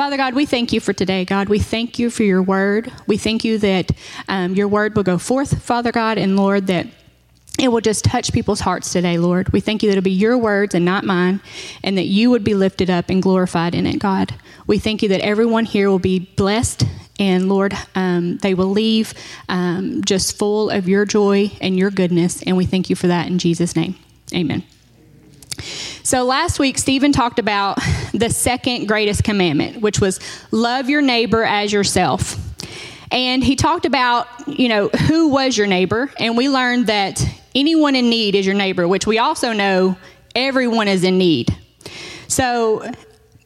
Father God, we thank you for today, God. We thank you for your word. We thank you that um, your word will go forth, Father God, and Lord, that it will just touch people's hearts today, Lord. We thank you that it'll be your words and not mine, and that you would be lifted up and glorified in it, God. We thank you that everyone here will be blessed, and Lord, um, they will leave um, just full of your joy and your goodness, and we thank you for that in Jesus' name. Amen. So last week, Stephen talked about the second greatest commandment, which was love your neighbor as yourself. And he talked about, you know, who was your neighbor, and we learned that anyone in need is your neighbor, which we also know everyone is in need. So,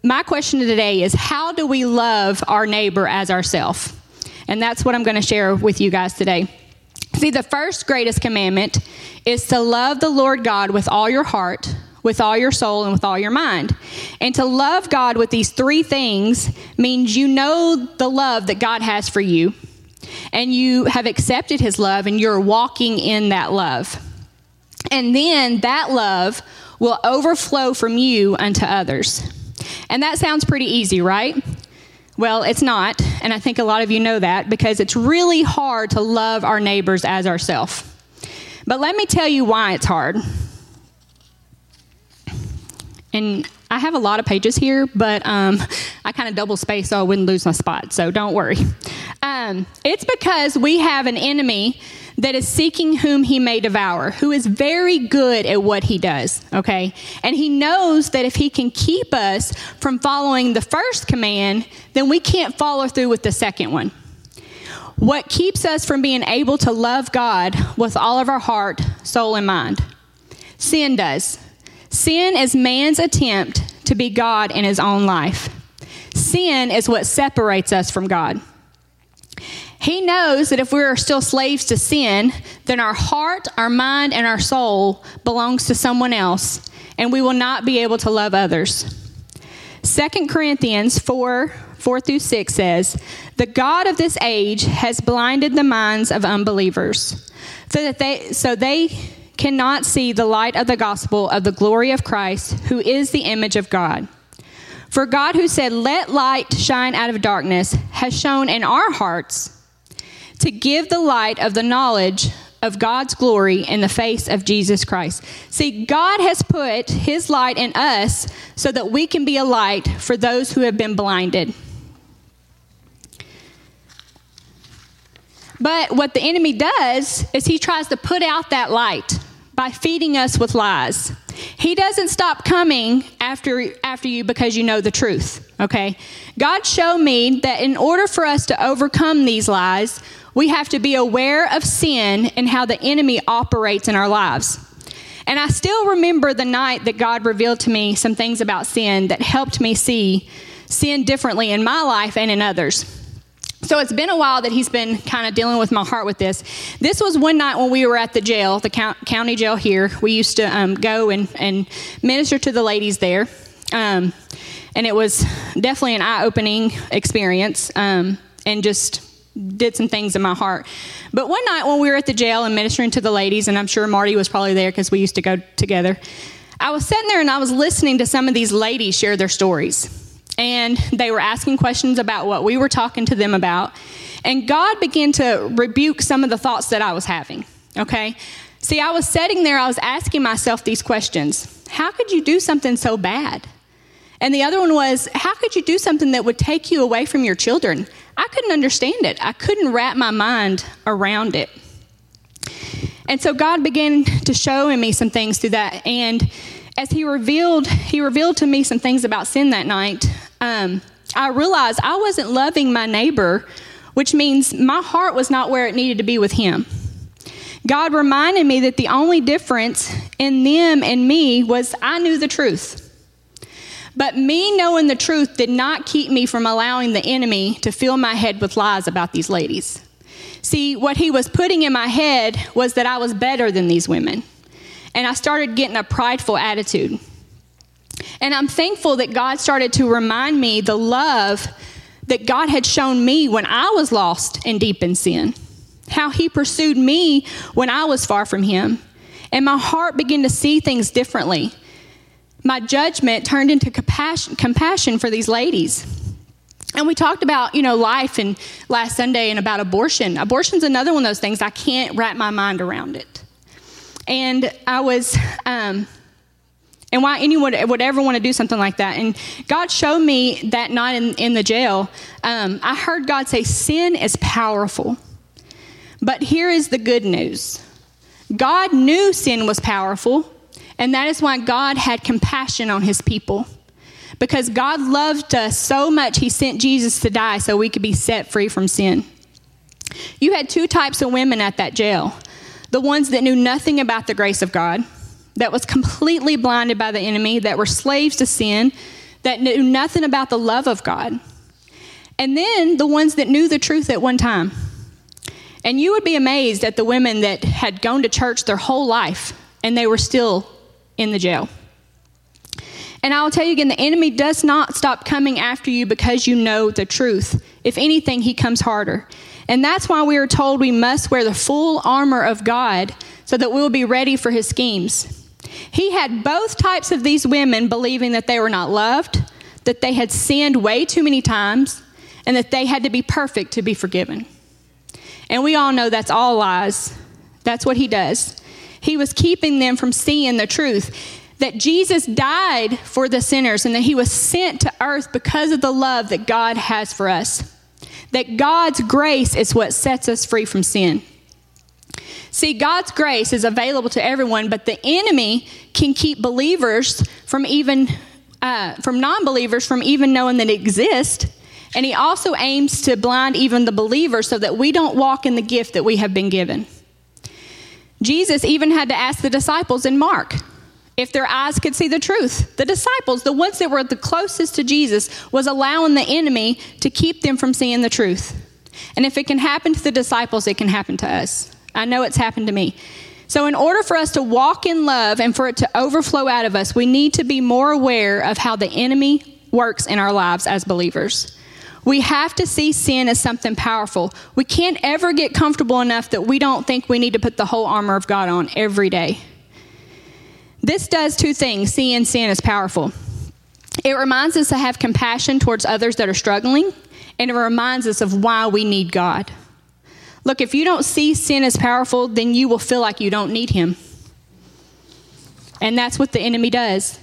my question today is how do we love our neighbor as ourselves? And that's what I'm going to share with you guys today. See, the first greatest commandment is to love the Lord God with all your heart, with all your soul, and with all your mind. And to love God with these three things means you know the love that God has for you, and you have accepted His love, and you're walking in that love. And then that love will overflow from you unto others. And that sounds pretty easy, right? Well, it's not, and I think a lot of you know that because it's really hard to love our neighbors as ourselves. But let me tell you why it's hard. And I have a lot of pages here, but um, I kind of double space so I wouldn't lose my spot, so don't worry. Um, it's because we have an enemy that is seeking whom he may devour, who is very good at what he does, okay? And he knows that if he can keep us from following the first command, then we can't follow through with the second one. What keeps us from being able to love God with all of our heart, soul, and mind? Sin does. Sin is man's attempt to be God in his own life. Sin is what separates us from God. He knows that if we are still slaves to sin, then our heart, our mind, and our soul belongs to someone else, and we will not be able to love others. 2 Corinthians 4 4 through 6 says, The God of this age has blinded the minds of unbelievers, so that they, so they cannot see the light of the gospel of the glory of Christ, who is the image of God. For God, who said, Let light shine out of darkness, has shown in our hearts to give the light of the knowledge of God's glory in the face of Jesus Christ. See, God has put his light in us so that we can be a light for those who have been blinded. But what the enemy does is he tries to put out that light by feeding us with lies. He doesn't stop coming after after you because you know the truth, okay? God showed me that in order for us to overcome these lies, we have to be aware of sin and how the enemy operates in our lives. And I still remember the night that God revealed to me some things about sin that helped me see sin differently in my life and in others. So it's been a while that he's been kind of dealing with my heart with this. This was one night when we were at the jail, the county jail here. We used to um, go and, and minister to the ladies there. Um, and it was definitely an eye opening experience um, and just did some things in my heart. But one night when we were at the jail and ministering to the ladies, and I'm sure Marty was probably there because we used to go together, I was sitting there and I was listening to some of these ladies share their stories and they were asking questions about what we were talking to them about. And God began to rebuke some of the thoughts that I was having. Okay? See, I was sitting there, I was asking myself these questions How could you do something so bad? And the other one was, How could you do something that would take you away from your children? I couldn't understand it, I couldn't wrap my mind around it. And so God began to show in me some things through that. And as he revealed, he revealed to me some things about sin that night. Um, I realized I wasn't loving my neighbor, which means my heart was not where it needed to be with him. God reminded me that the only difference in them and me was I knew the truth. But me knowing the truth did not keep me from allowing the enemy to fill my head with lies about these ladies. See, what he was putting in my head was that I was better than these women and I started getting a prideful attitude. And I'm thankful that God started to remind me the love that God had shown me when I was lost and deep in sin, how He pursued me when I was far from Him. And my heart began to see things differently. My judgment turned into compassion, compassion for these ladies. And we talked about, you know, life and last Sunday and about abortion. Abortion's another one of those things I can't wrap my mind around it. And I was, um, and why anyone would ever want to do something like that. And God showed me that night in, in the jail, um, I heard God say, Sin is powerful. But here is the good news God knew sin was powerful, and that is why God had compassion on his people. Because God loved us so much, he sent Jesus to die so we could be set free from sin. You had two types of women at that jail the ones that knew nothing about the grace of God, that was completely blinded by the enemy, that were slaves to sin, that knew nothing about the love of God. And then the ones that knew the truth at one time. And you would be amazed at the women that had gone to church their whole life and they were still in the jail. And I will tell you again the enemy does not stop coming after you because you know the truth. If anything, he comes harder. And that's why we are told we must wear the full armor of God so that we will be ready for his schemes. He had both types of these women believing that they were not loved, that they had sinned way too many times, and that they had to be perfect to be forgiven. And we all know that's all lies. That's what he does. He was keeping them from seeing the truth that Jesus died for the sinners and that he was sent to earth because of the love that God has for us. That God's grace is what sets us free from sin. See, God's grace is available to everyone, but the enemy can keep believers from even, uh, from non believers from even knowing that it exists. And he also aims to blind even the believers so that we don't walk in the gift that we have been given. Jesus even had to ask the disciples in Mark, if their eyes could see the truth. The disciples, the ones that were the closest to Jesus, was allowing the enemy to keep them from seeing the truth. And if it can happen to the disciples, it can happen to us. I know it's happened to me. So, in order for us to walk in love and for it to overflow out of us, we need to be more aware of how the enemy works in our lives as believers. We have to see sin as something powerful. We can't ever get comfortable enough that we don't think we need to put the whole armor of God on every day. This does two things seeing sin is powerful. It reminds us to have compassion towards others that are struggling, and it reminds us of why we need God. Look, if you don't see sin as powerful, then you will feel like you don't need Him. And that's what the enemy does.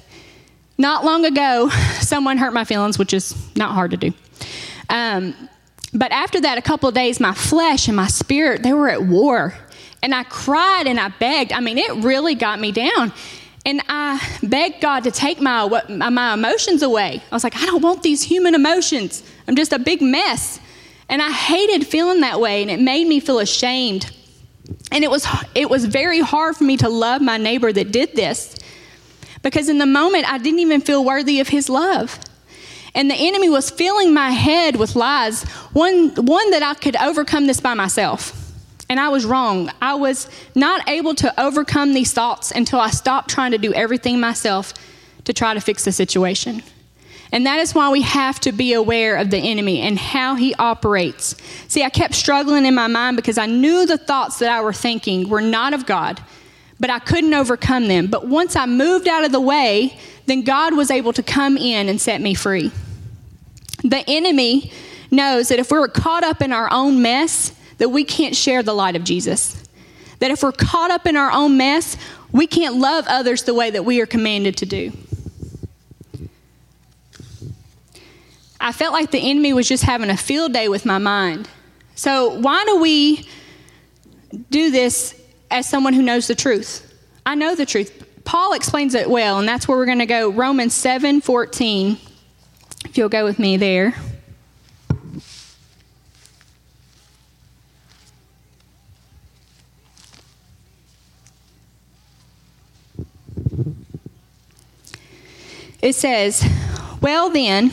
Not long ago, someone hurt my feelings, which is not hard to do. Um, but after that, a couple of days, my flesh and my spirit, they were at war. And I cried and I begged. I mean, it really got me down. And I begged God to take my, my emotions away. I was like, I don't want these human emotions. I'm just a big mess. And I hated feeling that way, and it made me feel ashamed. And it was, it was very hard for me to love my neighbor that did this because in the moment I didn't even feel worthy of his love. And the enemy was filling my head with lies, one, one that I could overcome this by myself. And I was wrong. I was not able to overcome these thoughts until I stopped trying to do everything myself to try to fix the situation. And that is why we have to be aware of the enemy and how he operates. See, I kept struggling in my mind because I knew the thoughts that I were thinking were not of God, but I couldn't overcome them. But once I moved out of the way, then God was able to come in and set me free. The enemy knows that if we're caught up in our own mess, that we can't share the light of Jesus. That if we're caught up in our own mess, we can't love others the way that we are commanded to do. I felt like the enemy was just having a field day with my mind. So, why do we do this as someone who knows the truth? I know the truth. Paul explains it well, and that's where we're going to go. Romans 7 14. If you'll go with me there. It says, Well, then,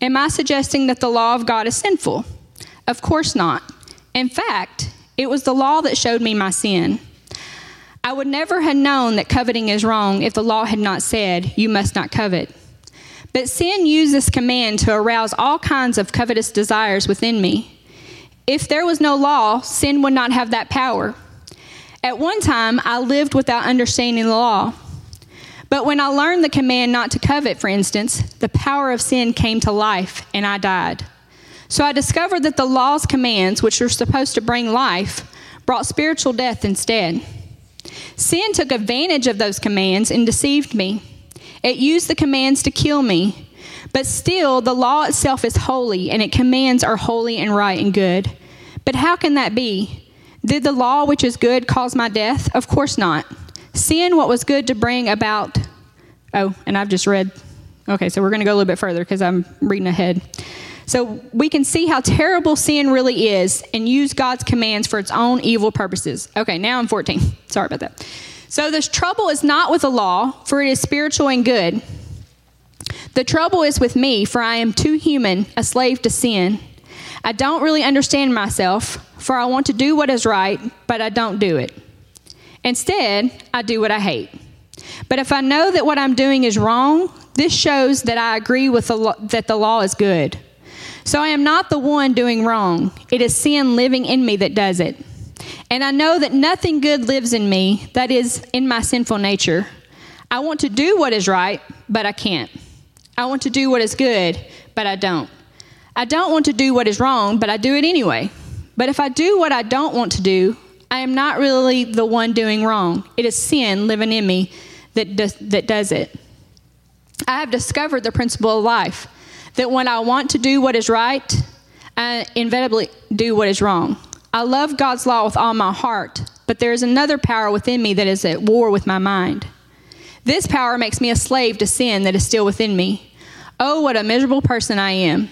am I suggesting that the law of God is sinful? Of course not. In fact, it was the law that showed me my sin. I would never have known that coveting is wrong if the law had not said, You must not covet. But sin used this command to arouse all kinds of covetous desires within me. If there was no law, sin would not have that power. At one time, I lived without understanding the law. But when I learned the command not to covet, for instance, the power of sin came to life and I died. So I discovered that the law's commands, which were supposed to bring life, brought spiritual death instead. Sin took advantage of those commands and deceived me. It used the commands to kill me. But still, the law itself is holy, and its commands are holy and right and good. But how can that be? Did the law, which is good, cause my death? Of course not. Sin, what was good to bring about. Oh, and I've just read. Okay, so we're going to go a little bit further because I'm reading ahead. So we can see how terrible sin really is and use God's commands for its own evil purposes. Okay, now I'm 14. Sorry about that. So this trouble is not with the law, for it is spiritual and good. The trouble is with me, for I am too human, a slave to sin. I don't really understand myself, for I want to do what is right, but I don't do it. Instead, I do what I hate. But if I know that what I'm doing is wrong, this shows that I agree with the lo- that the law is good. So I am not the one doing wrong. It is sin living in me that does it. And I know that nothing good lives in me, that is, in my sinful nature. I want to do what is right, but I can't. I want to do what is good, but I don't. I don't want to do what is wrong, but I do it anyway. But if I do what I don't want to do, I am not really the one doing wrong. It is sin living in me that does, that does it. I have discovered the principle of life that when I want to do what is right, I inevitably do what is wrong. I love God's law with all my heart, but there is another power within me that is at war with my mind. This power makes me a slave to sin that is still within me. Oh, what a miserable person I am.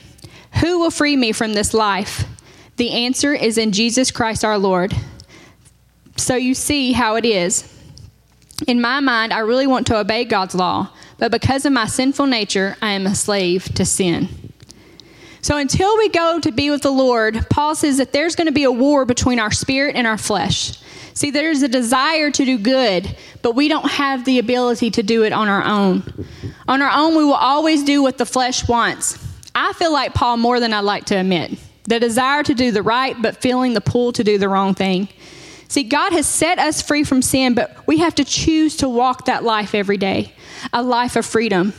Who will free me from this life? The answer is in Jesus Christ our Lord. So you see how it is. In my mind, I really want to obey God's law, but because of my sinful nature, I am a slave to sin. So until we go to be with the Lord, Paul says that there's going to be a war between our spirit and our flesh. See, there's a desire to do good, but we don't have the ability to do it on our own. On our own, we will always do what the flesh wants. I feel like Paul more than I'd like to admit. The desire to do the right, but feeling the pull to do the wrong thing. See, God has set us free from sin, but we have to choose to walk that life every day a life of freedom.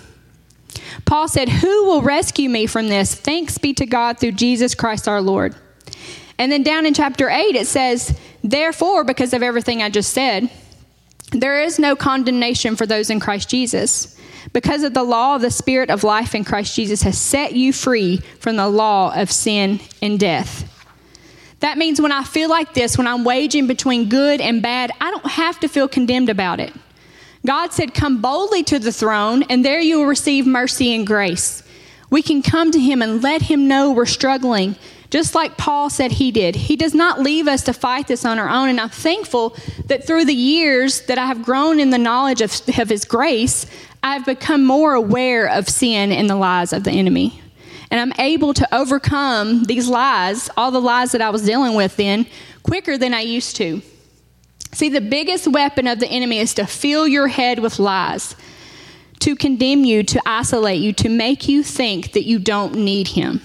Paul said, Who will rescue me from this? Thanks be to God through Jesus Christ our Lord. And then down in chapter 8, it says, Therefore, because of everything I just said, there is no condemnation for those in Christ Jesus. Because of the law of the Spirit of life in Christ Jesus has set you free from the law of sin and death. That means when I feel like this, when I'm waging between good and bad, I don't have to feel condemned about it. God said, Come boldly to the throne, and there you will receive mercy and grace. We can come to Him and let Him know we're struggling, just like Paul said he did. He does not leave us to fight this on our own, and I'm thankful that through the years that I have grown in the knowledge of, of His grace, I've become more aware of sin and the lies of the enemy. And I'm able to overcome these lies, all the lies that I was dealing with then, quicker than I used to. See, the biggest weapon of the enemy is to fill your head with lies, to condemn you, to isolate you, to make you think that you don't need him.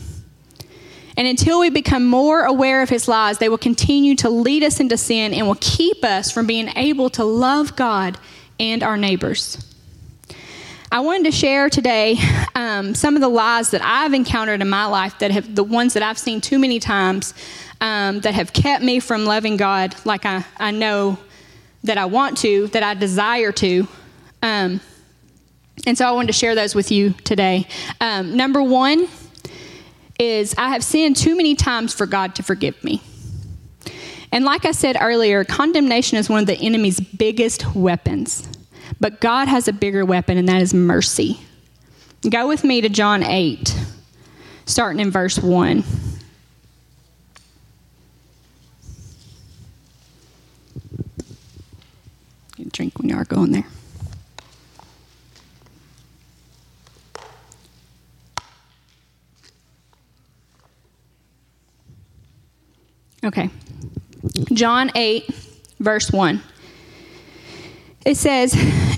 And until we become more aware of his lies, they will continue to lead us into sin and will keep us from being able to love God and our neighbors. I wanted to share today um, some of the lies that I've encountered in my life that have the ones that I've seen too many times um, that have kept me from loving God like I, I know that I want to, that I desire to. Um, and so I wanted to share those with you today. Um, number one is I have sinned too many times for God to forgive me. And like I said earlier, condemnation is one of the enemy's biggest weapons. But God has a bigger weapon, and that is mercy. Go with me to John 8, starting in verse 1. Drink when you are going there. Okay. John 8, verse 1. It says,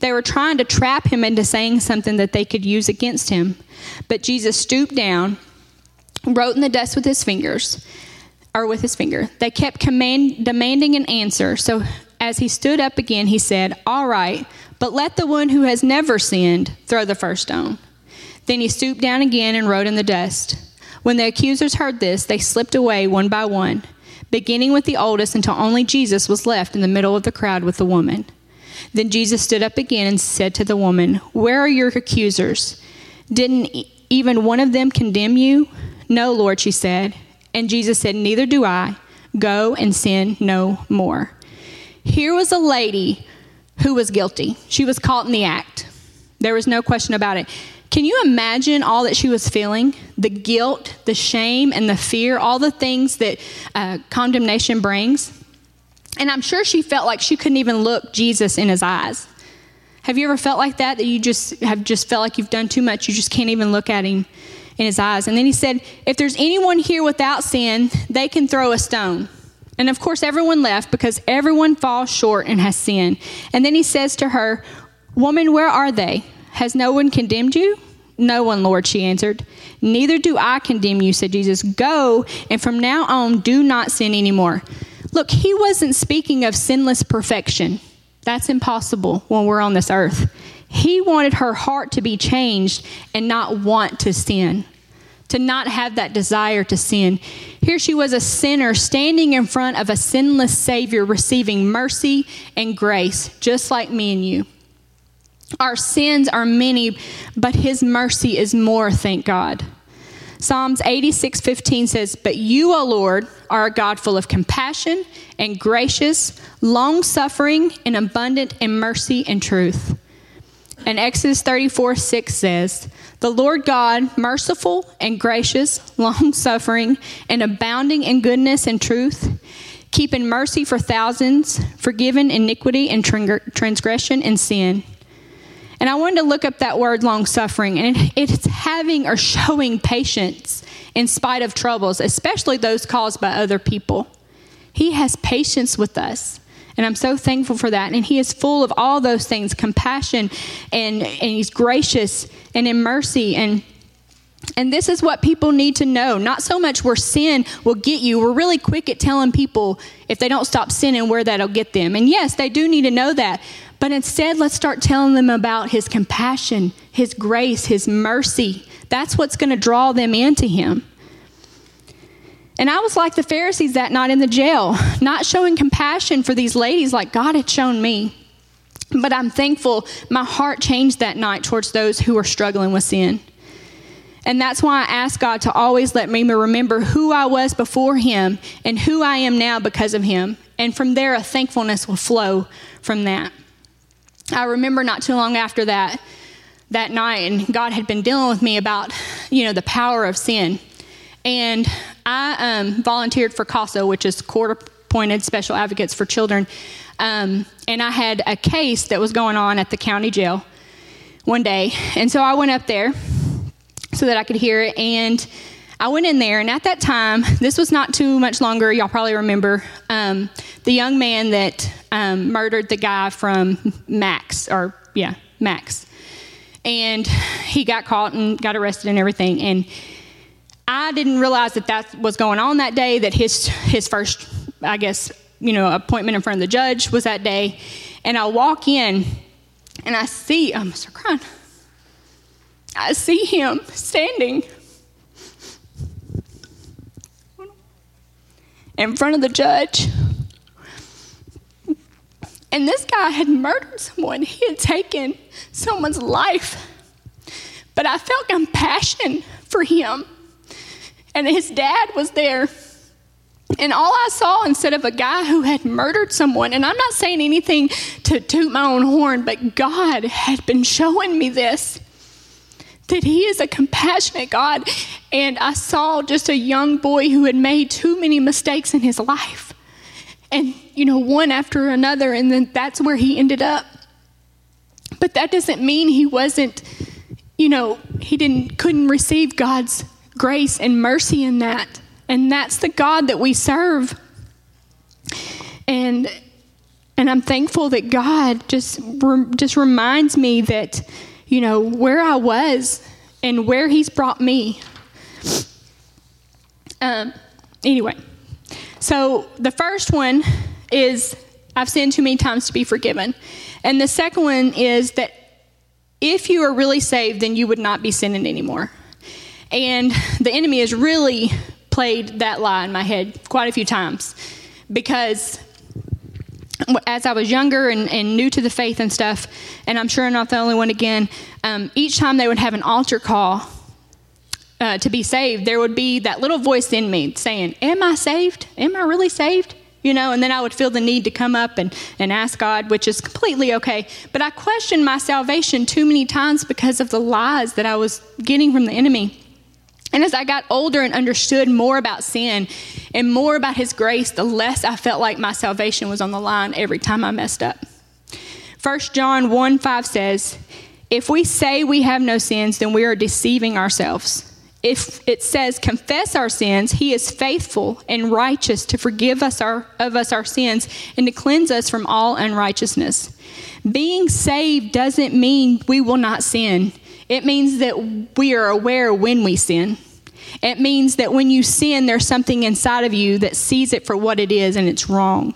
They were trying to trap him into saying something that they could use against him. But Jesus stooped down, wrote in the dust with his fingers, or with his finger. They kept command, demanding an answer. So as he stood up again, he said, All right, but let the one who has never sinned throw the first stone. Then he stooped down again and wrote in the dust. When the accusers heard this, they slipped away one by one, beginning with the oldest until only Jesus was left in the middle of the crowd with the woman. Then Jesus stood up again and said to the woman, Where are your accusers? Didn't even one of them condemn you? No, Lord, she said. And Jesus said, Neither do I. Go and sin no more. Here was a lady who was guilty. She was caught in the act. There was no question about it. Can you imagine all that she was feeling? The guilt, the shame, and the fear, all the things that uh, condemnation brings. And I'm sure she felt like she couldn't even look Jesus in his eyes. Have you ever felt like that? That you just have just felt like you've done too much, you just can't even look at him in his eyes. And then he said, If there's anyone here without sin, they can throw a stone. And of course, everyone left because everyone falls short and has sinned. And then he says to her, Woman, where are they? Has no one condemned you? No one, Lord, she answered. Neither do I condemn you, said Jesus. Go, and from now on, do not sin anymore. Look, he wasn't speaking of sinless perfection. That's impossible when we're on this earth. He wanted her heart to be changed and not want to sin to not have that desire to sin. Here she was a sinner standing in front of a sinless Savior receiving mercy and grace, just like me and you. Our sins are many, but His mercy is more, thank God. Psalms 86 15 says, But you, O Lord, are a God full of compassion and gracious, long suffering, and abundant in mercy and truth. And Exodus 34 6 says, The Lord God, merciful and gracious, long suffering, and abounding in goodness and truth, keeping mercy for thousands, forgiving iniquity and transgression and sin. And I wanted to look up that word long suffering, and it's having or showing patience in spite of troubles, especially those caused by other people. He has patience with us. And I'm so thankful for that. And He is full of all those things compassion, and, and He's gracious and in mercy. And and this is what people need to know. Not so much where sin will get you. We're really quick at telling people if they don't stop sinning where that'll get them. And yes, they do need to know that. But instead, let's start telling them about His compassion, His grace, His mercy. That's what's going to draw them into Him. And I was like the Pharisees that night in the jail, not showing compassion for these ladies like God had shown me. But I'm thankful my heart changed that night towards those who were struggling with sin. And that's why I ask God to always let me remember who I was before Him and who I am now because of Him. And from there, a thankfulness will flow from that. I remember not too long after that, that night, and God had been dealing with me about, you know, the power of sin. And I um, volunteered for CASA, which is Court Appointed Special Advocates for Children. Um, and I had a case that was going on at the county jail one day. And so I went up there so that I could hear it. And I went in there, and at that time, this was not too much longer, y'all probably remember, um, the young man that um, murdered the guy from Max, or yeah, Max. And he got caught and got arrested and everything. And I didn't realize that that was going on that day, that his, his first, I guess, you know, appointment in front of the judge was that day. And I walk in and I see, I'm Mr. crying. I see him standing in front of the judge. And this guy had murdered someone, he had taken someone's life. But I felt compassion for him and his dad was there. And all I saw instead of a guy who had murdered someone, and I'm not saying anything to toot my own horn, but God had been showing me this that He is a compassionate God. And I saw just a young boy who had made too many mistakes in his life. And, you know, one after another, and then that's where he ended up. But that doesn't mean he wasn't, you know, he didn't couldn't receive God's grace and mercy in that. And that's the God that we serve. And and I'm thankful that God just just reminds me that you know where I was and where he's brought me. Um anyway. So the first one is I've sinned too many times to be forgiven. And the second one is that if you are really saved, then you would not be sinning anymore. And the enemy has really played that lie in my head quite a few times because as I was younger and, and, new to the faith and stuff, and I'm sure I'm not the only one again, um, each time they would have an altar call uh, to be saved, there would be that little voice in me saying, Am I saved? Am I really saved? You know, and then I would feel the need to come up and, and ask God, which is completely okay. But I questioned my salvation too many times because of the lies that I was getting from the enemy. And as I got older and understood more about sin and more about His grace, the less I felt like my salvation was on the line every time I messed up. 1 John 1 5 says, If we say we have no sins, then we are deceiving ourselves. If it says confess our sins, he is faithful and righteous to forgive us our, of us our sins and to cleanse us from all unrighteousness. Being saved doesn't mean we will not sin. It means that we are aware when we sin. It means that when you sin, there's something inside of you that sees it for what it is and it's wrong.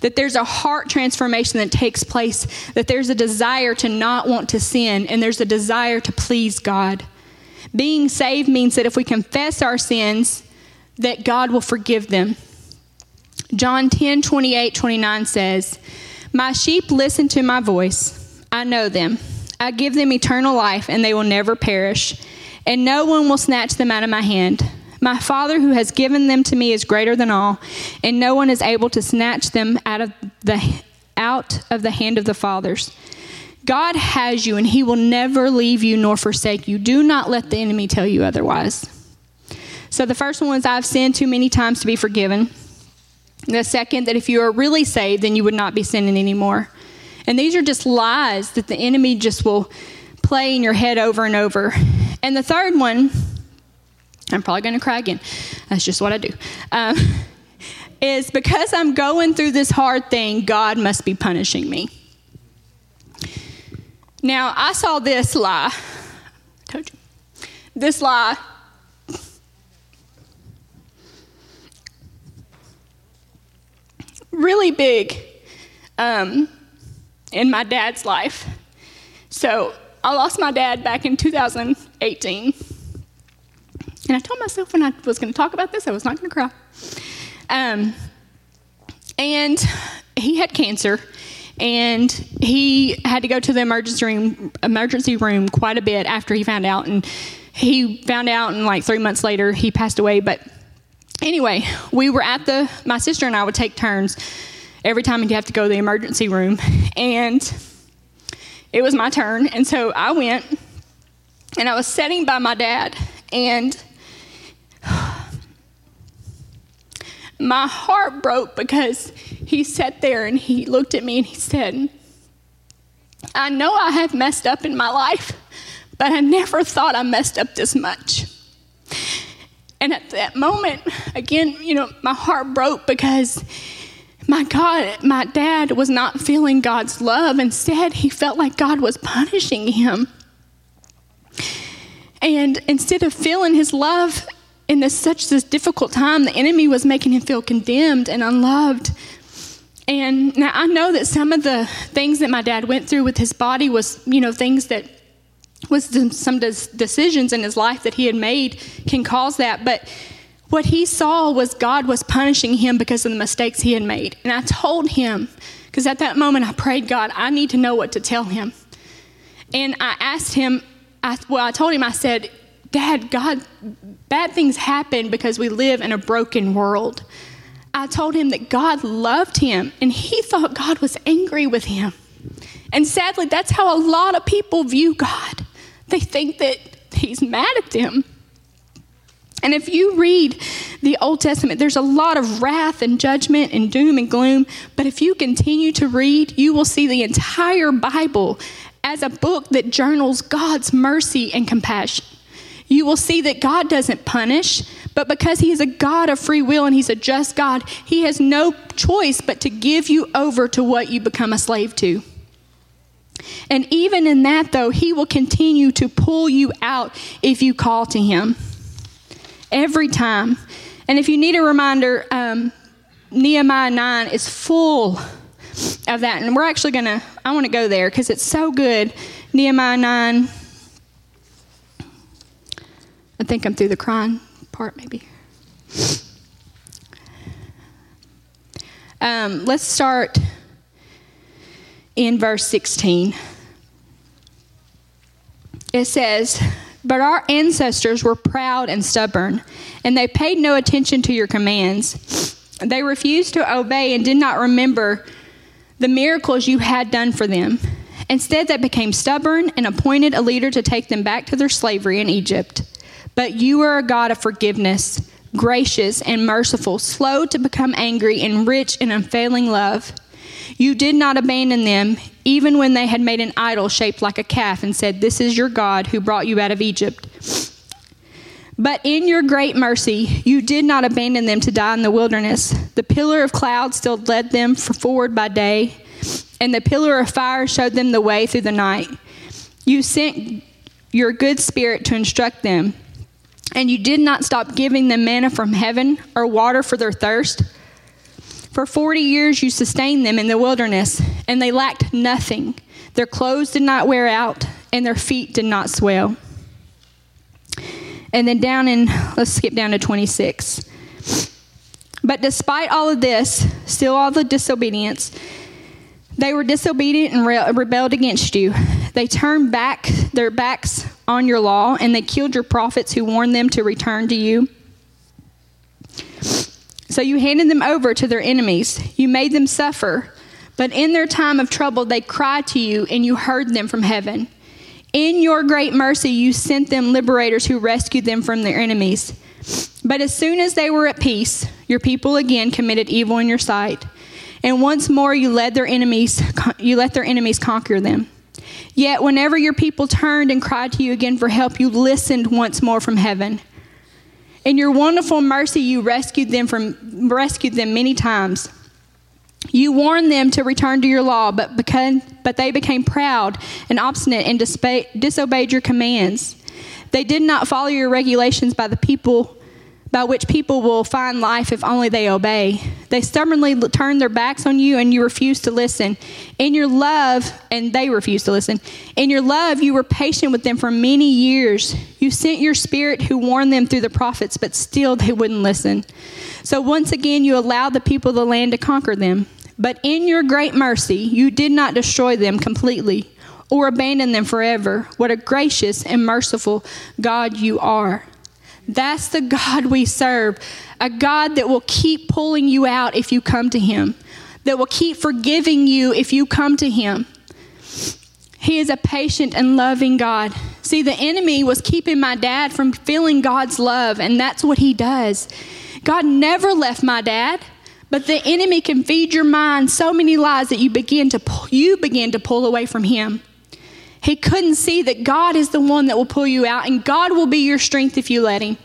That there's a heart transformation that takes place, that there's a desire to not want to sin, and there's a desire to please God. Being saved means that if we confess our sins, that God will forgive them. John 10 28 29 says, My sheep listen to my voice. I know them I give them eternal life, and they will never perish, and no one will snatch them out of my hand. My Father who has given them to me is greater than all, and no one is able to snatch them out of the out of the hand of the fathers. God has you and he will never leave you nor forsake you. Do not let the enemy tell you otherwise. So the first one is I've sinned too many times to be forgiven. The second that if you are really saved then you would not be sinning anymore. And these are just lies that the enemy just will play in your head over and over. And the third one, I'm probably going to cry again. That's just what I do. Um, is because I'm going through this hard thing, God must be punishing me. Now, I saw this lie. I told you. This lie. Really big. Um, in my dad's life. So I lost my dad back in 2018. And I told myself when I was going to talk about this, I was not going to cry. Um, and he had cancer, and he had to go to the emergency room, emergency room quite a bit after he found out. And he found out, and like three months later, he passed away. But anyway, we were at the, my sister and I would take turns every time he'd have to go to the emergency room. And it was my turn. And so I went and I was sitting by my dad. And my heart broke because he sat there and he looked at me and he said, I know I have messed up in my life, but I never thought I messed up this much. And at that moment, again, you know, my heart broke because my God, my dad was not feeling God's love. Instead, he felt like God was punishing him. And instead of feeling his love in this such this difficult time, the enemy was making him feel condemned and unloved. And now I know that some of the things that my dad went through with his body was, you know, things that was some decisions in his life that he had made can cause that. But what he saw was God was punishing him because of the mistakes he had made. And I told him, because at that moment I prayed, God, I need to know what to tell him. And I asked him, I, well, I told him, I said, Dad, God, bad things happen because we live in a broken world. I told him that God loved him and he thought God was angry with him. And sadly, that's how a lot of people view God. They think that he's mad at them. And if you read the Old Testament, there's a lot of wrath and judgment and doom and gloom. But if you continue to read, you will see the entire Bible as a book that journals God's mercy and compassion. you will see that God doesn't punish, but because He is a God of free will and He's a just God, He has no choice but to give you over to what you become a slave to. And even in that, though, He will continue to pull you out if you call to Him. Every time. And if you need a reminder, um, Nehemiah 9 is full of that. And we're actually going to, I want to go there because it's so good. Nehemiah 9. I think I'm through the crying part, maybe. Um, let's start in verse 16. It says, But our ancestors were proud and stubborn, and they paid no attention to your commands. They refused to obey and did not remember the miracles you had done for them. Instead, they became stubborn and appointed a leader to take them back to their slavery in Egypt. But you are a God of forgiveness, gracious and merciful, slow to become angry, and rich in unfailing love. You did not abandon them, even when they had made an idol shaped like a calf and said, This is your God who brought you out of Egypt. But in your great mercy, you did not abandon them to die in the wilderness. The pillar of cloud still led them forward by day, and the pillar of fire showed them the way through the night. You sent your good spirit to instruct them, and you did not stop giving them manna from heaven or water for their thirst. For 40 years you sustained them in the wilderness, and they lacked nothing. Their clothes did not wear out, and their feet did not swell. And then down in, let's skip down to 26. But despite all of this, still all the disobedience, they were disobedient and re- rebelled against you. They turned back their backs on your law, and they killed your prophets who warned them to return to you. So you handed them over to their enemies. You made them suffer. But in their time of trouble, they cried to you, and you heard them from heaven. In your great mercy, you sent them liberators who rescued them from their enemies. But as soon as they were at peace, your people again committed evil in your sight. And once more you let their enemies you let their enemies conquer them. Yet whenever your people turned and cried to you again for help, you listened once more from heaven. In your wonderful mercy you rescued them from rescued them many times. You warned them to return to your law, but, because, but they became proud and obstinate and disobeyed your commands. They did not follow your regulations by the people by which people will find life if only they obey. They stubbornly turn their backs on you and you refuse to listen. In your love, and they refuse to listen. In your love, you were patient with them for many years. You sent your spirit who warned them through the prophets, but still they wouldn't listen. So once again, you allowed the people of the land to conquer them. But in your great mercy, you did not destroy them completely or abandon them forever. What a gracious and merciful God you are. That's the God we serve. A God that will keep pulling you out if you come to Him, that will keep forgiving you if you come to Him. He is a patient and loving God. See, the enemy was keeping my dad from feeling God's love, and that's what he does. God never left my dad, but the enemy can feed your mind so many lies that you begin to pull, you begin to pull away from him. He couldn't see that God is the one that will pull you out, and God will be your strength if you let Him.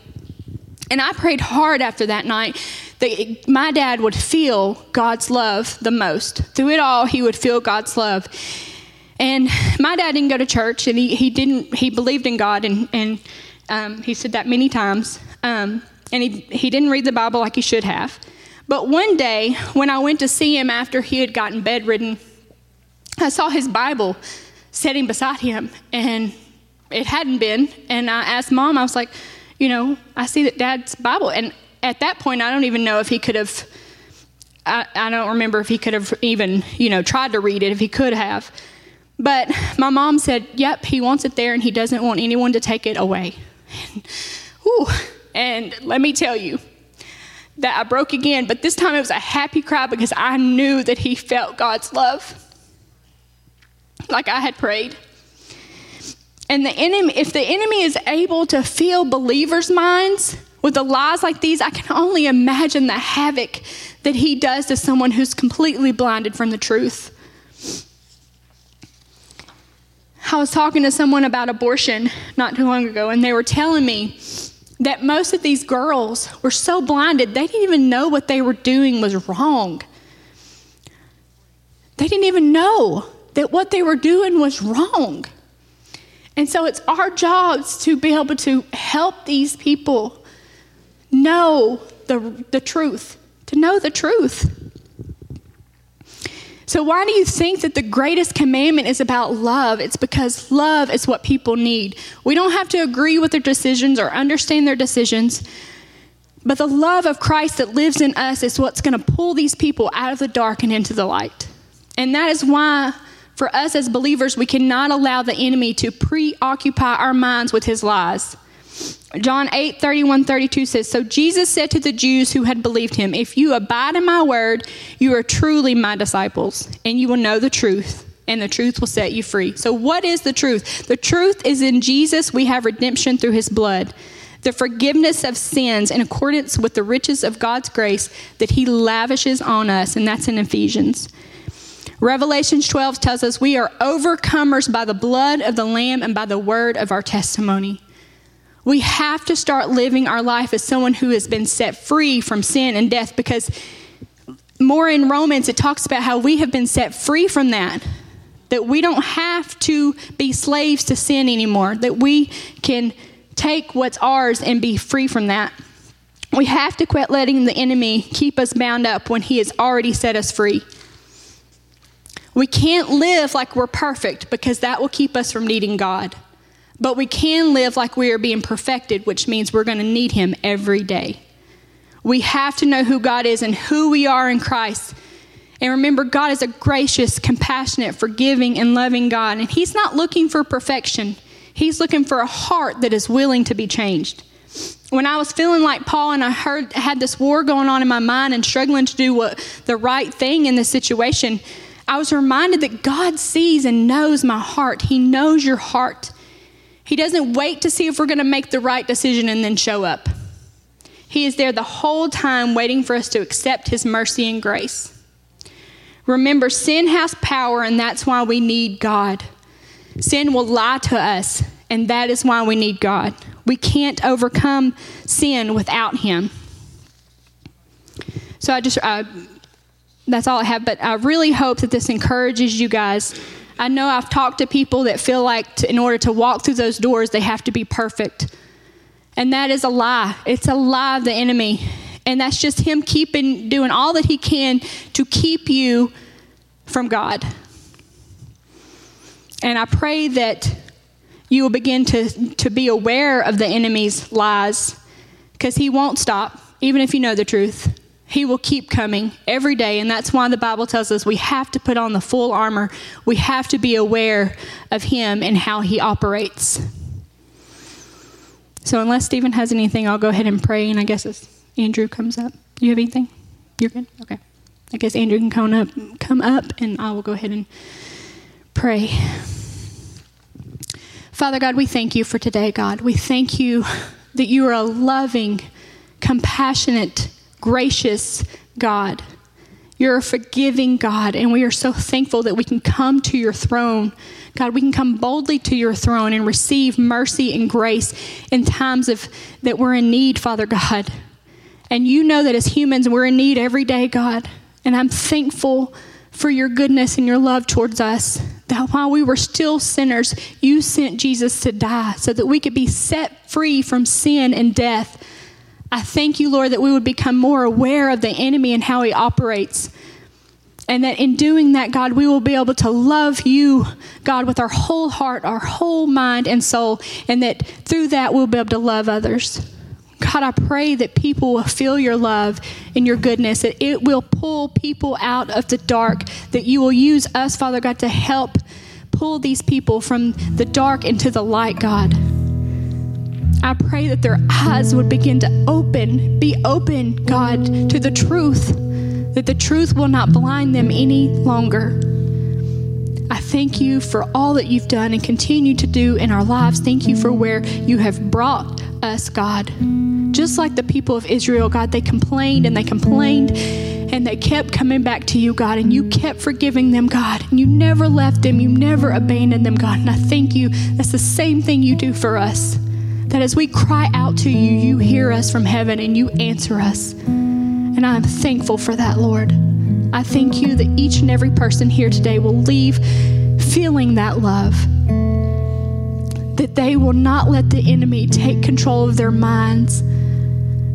And I prayed hard after that night that my dad would feel God's love the most. Through it all, he would feel God's love. And my dad didn't go to church, and he, he didn't. He believed in God, and and um, he said that many times. Um, and he he didn't read the Bible like he should have. But one day, when I went to see him after he had gotten bedridden, I saw his Bible sitting beside him, and it hadn't been. And I asked mom, I was like, you know, I see that dad's Bible. And at that point, I don't even know if he could have, I, I don't remember if he could have even, you know, tried to read it, if he could have. But my mom said, yep, he wants it there and he doesn't want anyone to take it away. And, whew, and let me tell you, that I broke again, but this time it was a happy cry because I knew that he felt God's love like I had prayed. And the enemy, if the enemy is able to fill believers' minds with the lies like these, I can only imagine the havoc that he does to someone who's completely blinded from the truth. I was talking to someone about abortion not too long ago, and they were telling me that most of these girls were so blinded, they didn't even know what they were doing was wrong. They didn't even know that what they were doing was wrong. And so it's our jobs to be able to help these people know the, the truth, to know the truth. So, why do you think that the greatest commandment is about love? It's because love is what people need. We don't have to agree with their decisions or understand their decisions, but the love of Christ that lives in us is what's going to pull these people out of the dark and into the light. And that is why, for us as believers, we cannot allow the enemy to preoccupy our minds with his lies. John 8, 31, 32 says, So Jesus said to the Jews who had believed him, If you abide in my word, you are truly my disciples, and you will know the truth, and the truth will set you free. So, what is the truth? The truth is in Jesus, we have redemption through his blood, the forgiveness of sins in accordance with the riches of God's grace that he lavishes on us, and that's in Ephesians. Revelations 12 tells us we are overcomers by the blood of the Lamb and by the word of our testimony. We have to start living our life as someone who has been set free from sin and death because more in Romans, it talks about how we have been set free from that. That we don't have to be slaves to sin anymore, that we can take what's ours and be free from that. We have to quit letting the enemy keep us bound up when he has already set us free. We can't live like we're perfect because that will keep us from needing God. But we can live like we are being perfected, which means we're going to need Him every day. We have to know who God is and who we are in Christ. And remember, God is a gracious, compassionate, forgiving, and loving God. And He's not looking for perfection, He's looking for a heart that is willing to be changed. When I was feeling like Paul and I heard had this war going on in my mind and struggling to do what the right thing in this situation, I was reminded that God sees and knows my heart. He knows your heart. He doesn't wait to see if we're going to make the right decision and then show up. He is there the whole time waiting for us to accept His mercy and grace. Remember, sin has power, and that's why we need God. Sin will lie to us, and that is why we need God. We can't overcome sin without Him. So I just, uh, that's all I have, but I really hope that this encourages you guys I know I've talked to people that feel like to, in order to walk through those doors, they have to be perfect. And that is a lie. It's a lie of the enemy. And that's just him keeping, doing all that he can to keep you from God. And I pray that you will begin to, to be aware of the enemy's lies because he won't stop, even if you know the truth. He will keep coming every day, and that's why the Bible tells us we have to put on the full armor. We have to be aware of Him and how He operates. So, unless Stephen has anything, I'll go ahead and pray, and I guess as Andrew comes up. You have anything? You're good? Okay. I guess Andrew can come up, come up, and I will go ahead and pray. Father God, we thank you for today, God. We thank you that you are a loving, compassionate, gracious God. You're a forgiving God, and we are so thankful that we can come to your throne. God, we can come boldly to your throne and receive mercy and grace in times of that we're in need, Father God. And you know that as humans, we're in need every day, God. And I'm thankful for your goodness and your love towards us. That while we were still sinners, you sent Jesus to die so that we could be set free from sin and death. I thank you, Lord, that we would become more aware of the enemy and how he operates. And that in doing that, God, we will be able to love you, God, with our whole heart, our whole mind and soul. And that through that, we'll be able to love others. God, I pray that people will feel your love and your goodness, that it will pull people out of the dark, that you will use us, Father God, to help pull these people from the dark into the light, God. I pray that their eyes would begin to open, be open, God, to the truth, that the truth will not blind them any longer. I thank you for all that you've done and continue to do in our lives. Thank you for where you have brought us, God. Just like the people of Israel, God, they complained and they complained and they kept coming back to you, God, and you kept forgiving them, God, and you never left them, you never abandoned them, God. And I thank you. That's the same thing you do for us. That as we cry out to you, you hear us from heaven and you answer us. And I'm thankful for that, Lord. I thank you that each and every person here today will leave feeling that love. That they will not let the enemy take control of their minds.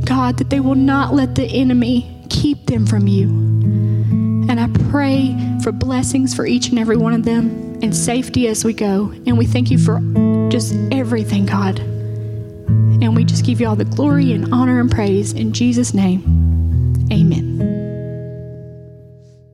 God, that they will not let the enemy keep them from you. And I pray for blessings for each and every one of them and safety as we go. And we thank you for just everything, God. And we just give you all the glory and honor and praise in Jesus' name. Amen.